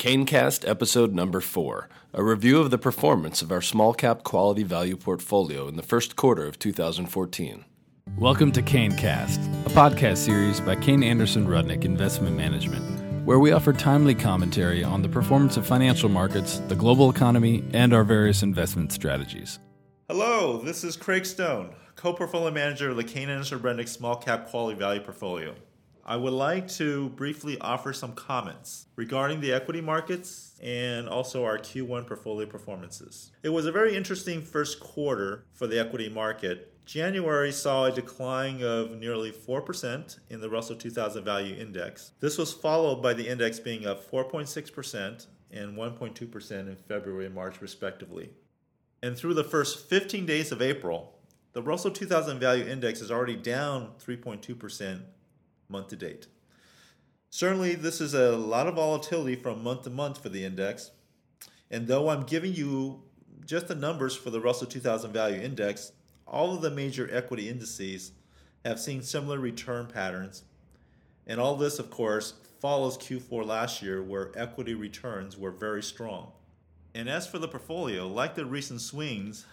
Canecast episode number four, a review of the performance of our small cap quality value portfolio in the first quarter of 2014. Welcome to Canecast, a podcast series by Kayne Anderson Rudnick Investment Management, where we offer timely commentary on the performance of financial markets, the global economy, and our various investment strategies. Hello, this is Craig Stone, co portfolio manager of the Kayne Anderson Rudnick Small Cap Quality Value Portfolio. I would like to briefly offer some comments regarding the equity markets and also our Q1 portfolio performances. It was a very interesting first quarter for the equity market. January saw a decline of nearly 4% in the Russell 2000 Value Index. This was followed by the index being up 4.6% and 1.2% in February and March, respectively. And through the first 15 days of April, the Russell 2000 Value Index is already down 3.2% month to date. Certainly, this is a lot of volatility from month to month for the index. And though I'm giving you just the numbers for the Russell 2000 Value Index, all of the major equity indices have seen similar return patterns. And all this, of course, follows Q4 last year, where equity returns were very strong. And as for the portfolio, like the recent swings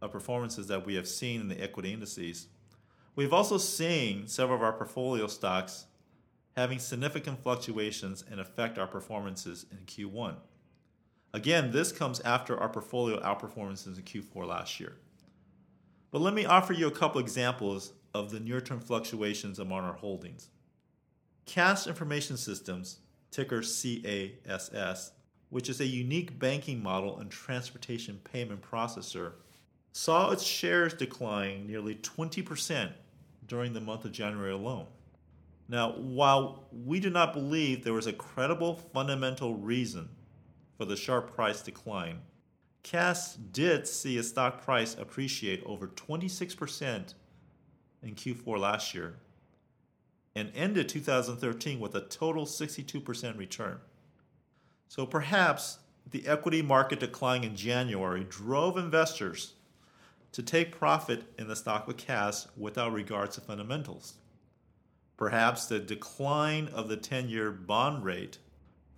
of performances that we have seen in the equity indices, We've also seen several of our portfolio stocks having significant fluctuations and affect our performances in Q1. Again, this comes after our portfolio outperformances in Q4 last year. But let me offer you a couple examples of the near term fluctuations among our holdings. Cass Information Systems, ticker CASS, which is a unique banking model and transportation payment processor, saw its shares decline nearly 20% during the month of January alone. Now, while we do not believe there was a credible fundamental reason for the sharp price decline, Cass did see a stock price appreciate over 26% in Q4 last year and ended 2013 with a total 62% return. So perhaps the equity market decline in January drove investors to take profit in the stock of Cass without regard to fundamentals. Perhaps the decline of the 10 year bond rate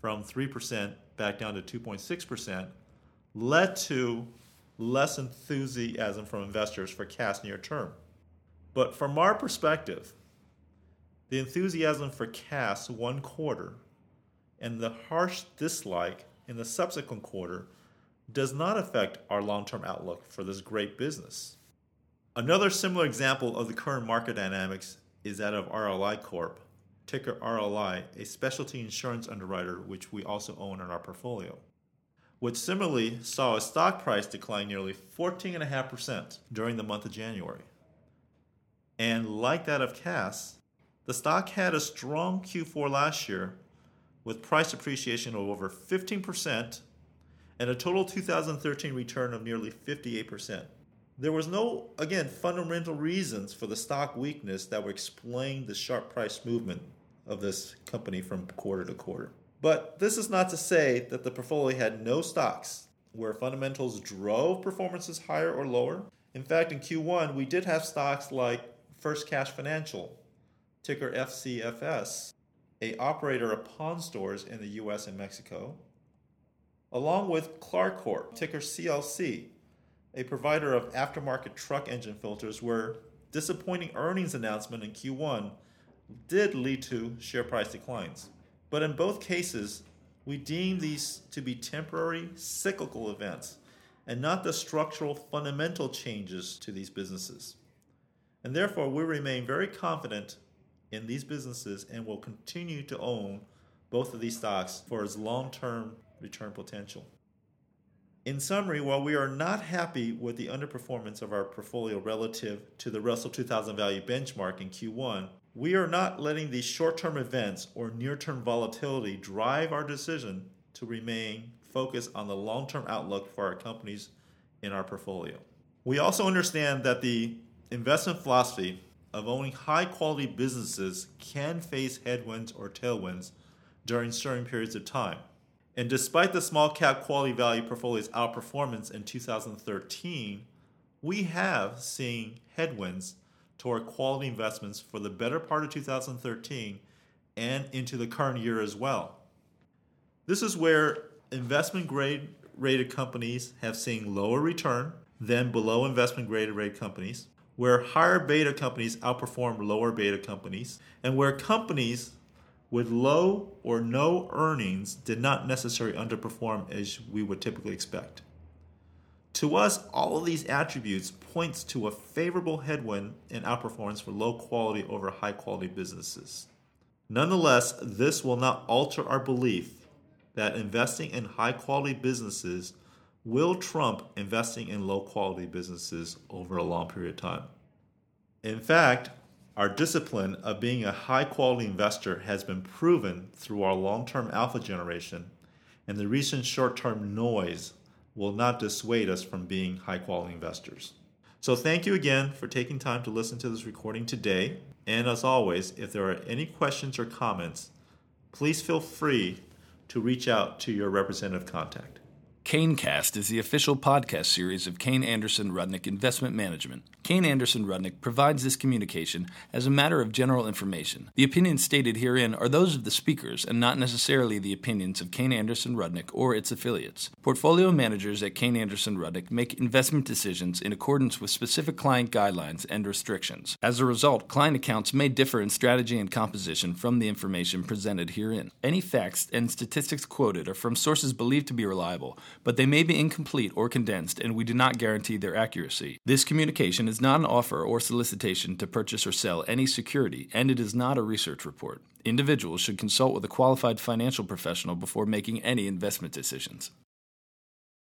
from 3% back down to 2.6% led to less enthusiasm from investors for Cass near term. But from our perspective, the enthusiasm for Cass one quarter and the harsh dislike in the subsequent quarter does not affect our long term outlook for this great business. Another similar example of the current market dynamics is that of RLI Corp, ticker RLI, a specialty insurance underwriter which we also own in our portfolio, which similarly saw a stock price decline nearly 14.5% during the month of January. And like that of Cass, the stock had a strong Q4 last year with price appreciation of over 15% and a total 2013 return of nearly 58%. There was no, again, fundamental reasons for the stock weakness that would explain the sharp price movement of this company from quarter to quarter. But this is not to say that the portfolio had no stocks where fundamentals drove performances higher or lower. In fact, in Q1, we did have stocks like First Cash Financial, ticker FCFS, a operator of pawn stores in the US and Mexico, along with Clarcor, ticker CLC, a provider of aftermarket truck engine filters, where disappointing earnings announcement in Q1 did lead to share price declines. But in both cases, we deem these to be temporary cyclical events and not the structural fundamental changes to these businesses. And therefore, we remain very confident in these businesses and will continue to own both of these stocks for as long term return potential. In summary, while we are not happy with the underperformance of our portfolio relative to the Russell 2000 value benchmark in Q1, we are not letting these short term events or near term volatility drive our decision to remain focused on the long term outlook for our companies in our portfolio. We also understand that the investment philosophy of owning high quality businesses can face headwinds or tailwinds during certain periods of time. And despite the small cap quality value portfolio's outperformance in 2013, we have seen headwinds toward quality investments for the better part of 2013 and into the current year as well. This is where investment grade rated companies have seen lower return than below investment grade rated companies, where higher beta companies outperform lower beta companies, and where companies with low or no earnings did not necessarily underperform as we would typically expect. To us, all of these attributes points to a favorable headwind in outperformance for low quality over high quality businesses. Nonetheless, this will not alter our belief that investing in high quality businesses will trump investing in low quality businesses over a long period of time. In fact, our discipline of being a high quality investor has been proven through our long term alpha generation, and the recent short term noise will not dissuade us from being high quality investors. So, thank you again for taking time to listen to this recording today. And as always, if there are any questions or comments, please feel free to reach out to your representative contact. CaneCast is the official podcast series of Kayne Anderson Rudnick Investment Management. Kayne Anderson Rudnick provides this communication as a matter of general information. The opinions stated herein are those of the speakers and not necessarily the opinions of Kayne Anderson Rudnick or its affiliates. Portfolio managers at Kayne Anderson Rudnick make investment decisions in accordance with specific client guidelines and restrictions. As a result, client accounts may differ in strategy and composition from the information presented herein. Any facts and statistics quoted are from sources believed to be reliable but they may be incomplete or condensed, and we do not guarantee their accuracy. This communication is not an offer or solicitation to purchase or sell any security, and it is not a research report. Individuals should consult with a qualified financial professional before making any investment decisions.